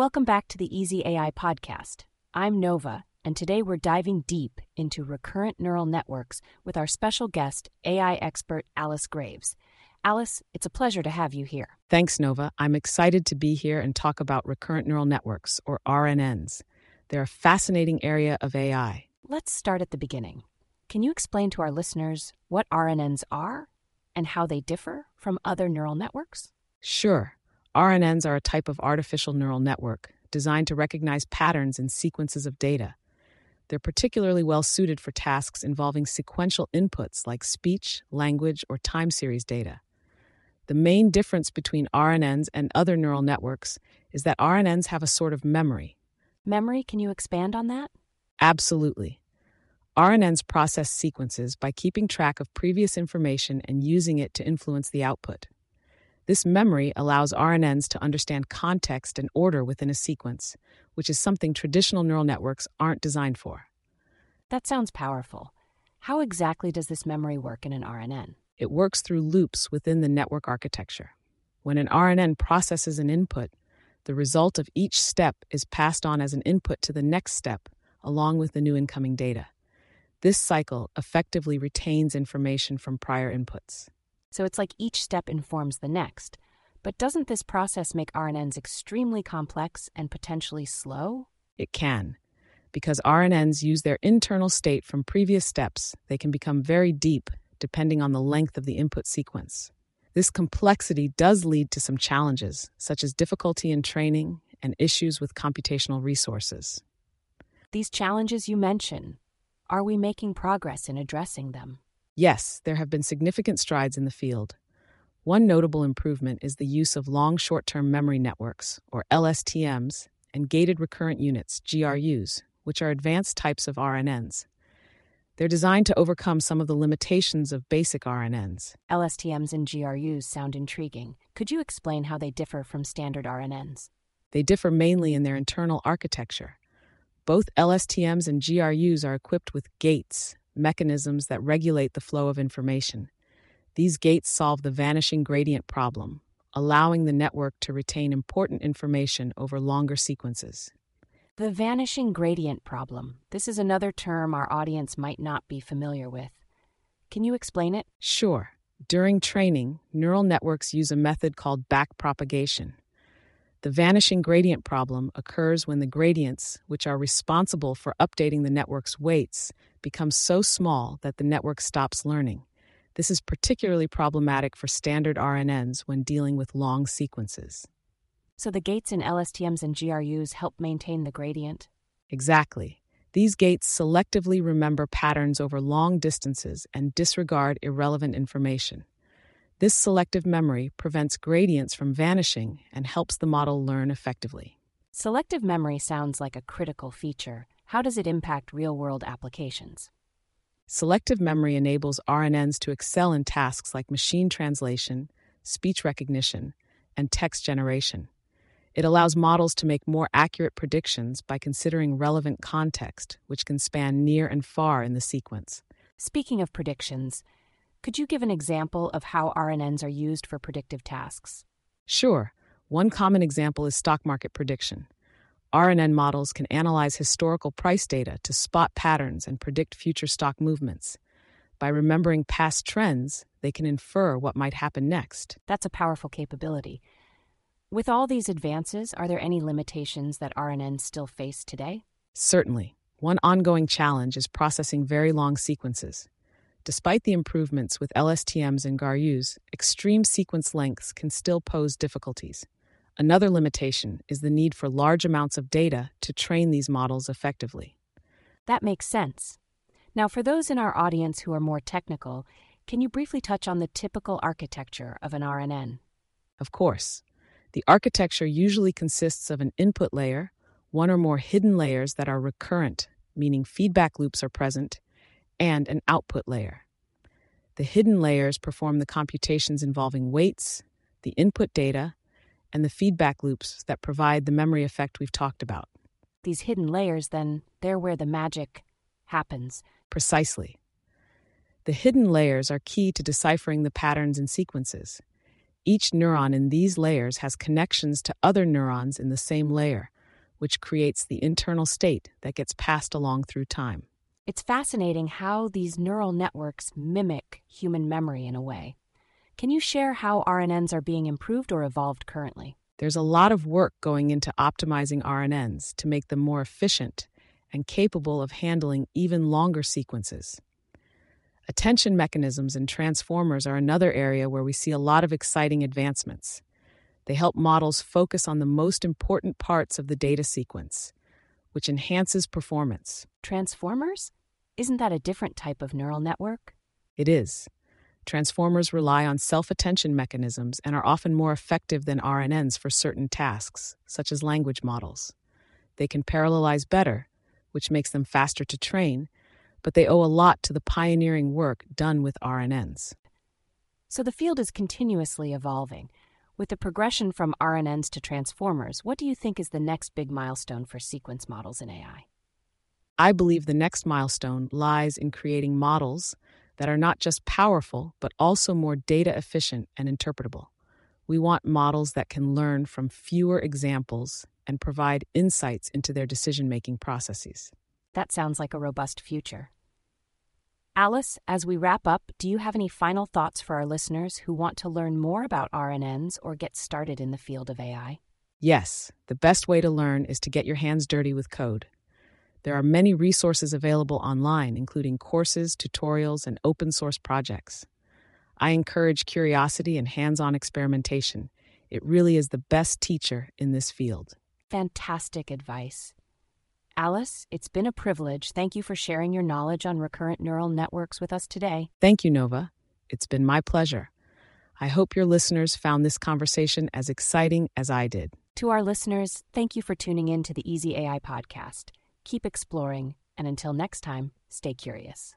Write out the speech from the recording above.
Welcome back to the Easy AI podcast. I'm Nova, and today we're diving deep into recurrent neural networks with our special guest, AI expert Alice Graves. Alice, it's a pleasure to have you here. Thanks, Nova. I'm excited to be here and talk about recurrent neural networks, or RNNs. They're a fascinating area of AI. Let's start at the beginning. Can you explain to our listeners what RNNs are and how they differ from other neural networks? Sure. RNNs are a type of artificial neural network designed to recognize patterns in sequences of data. They're particularly well suited for tasks involving sequential inputs like speech, language, or time series data. The main difference between RNNs and other neural networks is that RNNs have a sort of memory. Memory, can you expand on that? Absolutely. RNNs process sequences by keeping track of previous information and using it to influence the output. This memory allows RNNs to understand context and order within a sequence, which is something traditional neural networks aren't designed for. That sounds powerful. How exactly does this memory work in an RNN? It works through loops within the network architecture. When an RNN processes an input, the result of each step is passed on as an input to the next step, along with the new incoming data. This cycle effectively retains information from prior inputs so it's like each step informs the next. But doesn't this process make RNNs extremely complex and potentially slow? It can. Because RNNs use their internal state from previous steps, they can become very deep depending on the length of the input sequence. This complexity does lead to some challenges, such as difficulty in training and issues with computational resources. These challenges you mention, are we making progress in addressing them? Yes, there have been significant strides in the field. One notable improvement is the use of long short term memory networks, or LSTMs, and gated recurrent units, GRUs, which are advanced types of RNNs. They're designed to overcome some of the limitations of basic RNNs. LSTMs and GRUs sound intriguing. Could you explain how they differ from standard RNNs? They differ mainly in their internal architecture. Both LSTMs and GRUs are equipped with gates, mechanisms that regulate the flow of information. These gates solve the vanishing gradient problem, allowing the network to retain important information over longer sequences. The vanishing gradient problem. This is another term our audience might not be familiar with. Can you explain it? Sure. During training, neural networks use a method called backpropagation. The vanishing gradient problem occurs when the gradients, which are responsible for updating the network's weights, become so small that the network stops learning. This is particularly problematic for standard RNNs when dealing with long sequences. So the gates in LSTMs and GRUs help maintain the gradient? Exactly. These gates selectively remember patterns over long distances and disregard irrelevant information. This selective memory prevents gradients from vanishing and helps the model learn effectively. Selective memory sounds like a critical feature. How does it impact real world applications? Selective memory enables RNNs to excel in tasks like machine translation, speech recognition, and text generation. It allows models to make more accurate predictions by considering relevant context, which can span near and far in the sequence. Speaking of predictions, could you give an example of how RNNs are used for predictive tasks? Sure. One common example is stock market prediction. RNN models can analyze historical price data to spot patterns and predict future stock movements. By remembering past trends, they can infer what might happen next. That's a powerful capability. With all these advances, are there any limitations that RNNs still face today? Certainly. One ongoing challenge is processing very long sequences. Despite the improvements with LSTMs and GRUs, extreme sequence lengths can still pose difficulties. Another limitation is the need for large amounts of data to train these models effectively. That makes sense. Now, for those in our audience who are more technical, can you briefly touch on the typical architecture of an RNN? Of course. The architecture usually consists of an input layer, one or more hidden layers that are recurrent, meaning feedback loops are present, and an output layer. The hidden layers perform the computations involving weights, the input data, and the feedback loops that provide the memory effect we've talked about. These hidden layers, then, they're where the magic happens. Precisely. The hidden layers are key to deciphering the patterns and sequences. Each neuron in these layers has connections to other neurons in the same layer, which creates the internal state that gets passed along through time. It's fascinating how these neural networks mimic human memory in a way. Can you share how RNNs are being improved or evolved currently? There's a lot of work going into optimizing RNNs to make them more efficient and capable of handling even longer sequences. Attention mechanisms and transformers are another area where we see a lot of exciting advancements. They help models focus on the most important parts of the data sequence, which enhances performance. Transformers? Isn't that a different type of neural network? It is. Transformers rely on self attention mechanisms and are often more effective than RNNs for certain tasks, such as language models. They can parallelize better, which makes them faster to train, but they owe a lot to the pioneering work done with RNNs. So the field is continuously evolving. With the progression from RNNs to transformers, what do you think is the next big milestone for sequence models in AI? I believe the next milestone lies in creating models that are not just powerful, but also more data efficient and interpretable. We want models that can learn from fewer examples and provide insights into their decision making processes. That sounds like a robust future. Alice, as we wrap up, do you have any final thoughts for our listeners who want to learn more about RNNs or get started in the field of AI? Yes, the best way to learn is to get your hands dirty with code. There are many resources available online, including courses, tutorials, and open source projects. I encourage curiosity and hands on experimentation. It really is the best teacher in this field. Fantastic advice. Alice, it's been a privilege. Thank you for sharing your knowledge on recurrent neural networks with us today. Thank you, Nova. It's been my pleasure. I hope your listeners found this conversation as exciting as I did. To our listeners, thank you for tuning in to the Easy AI podcast keep exploring, and until next time, stay curious.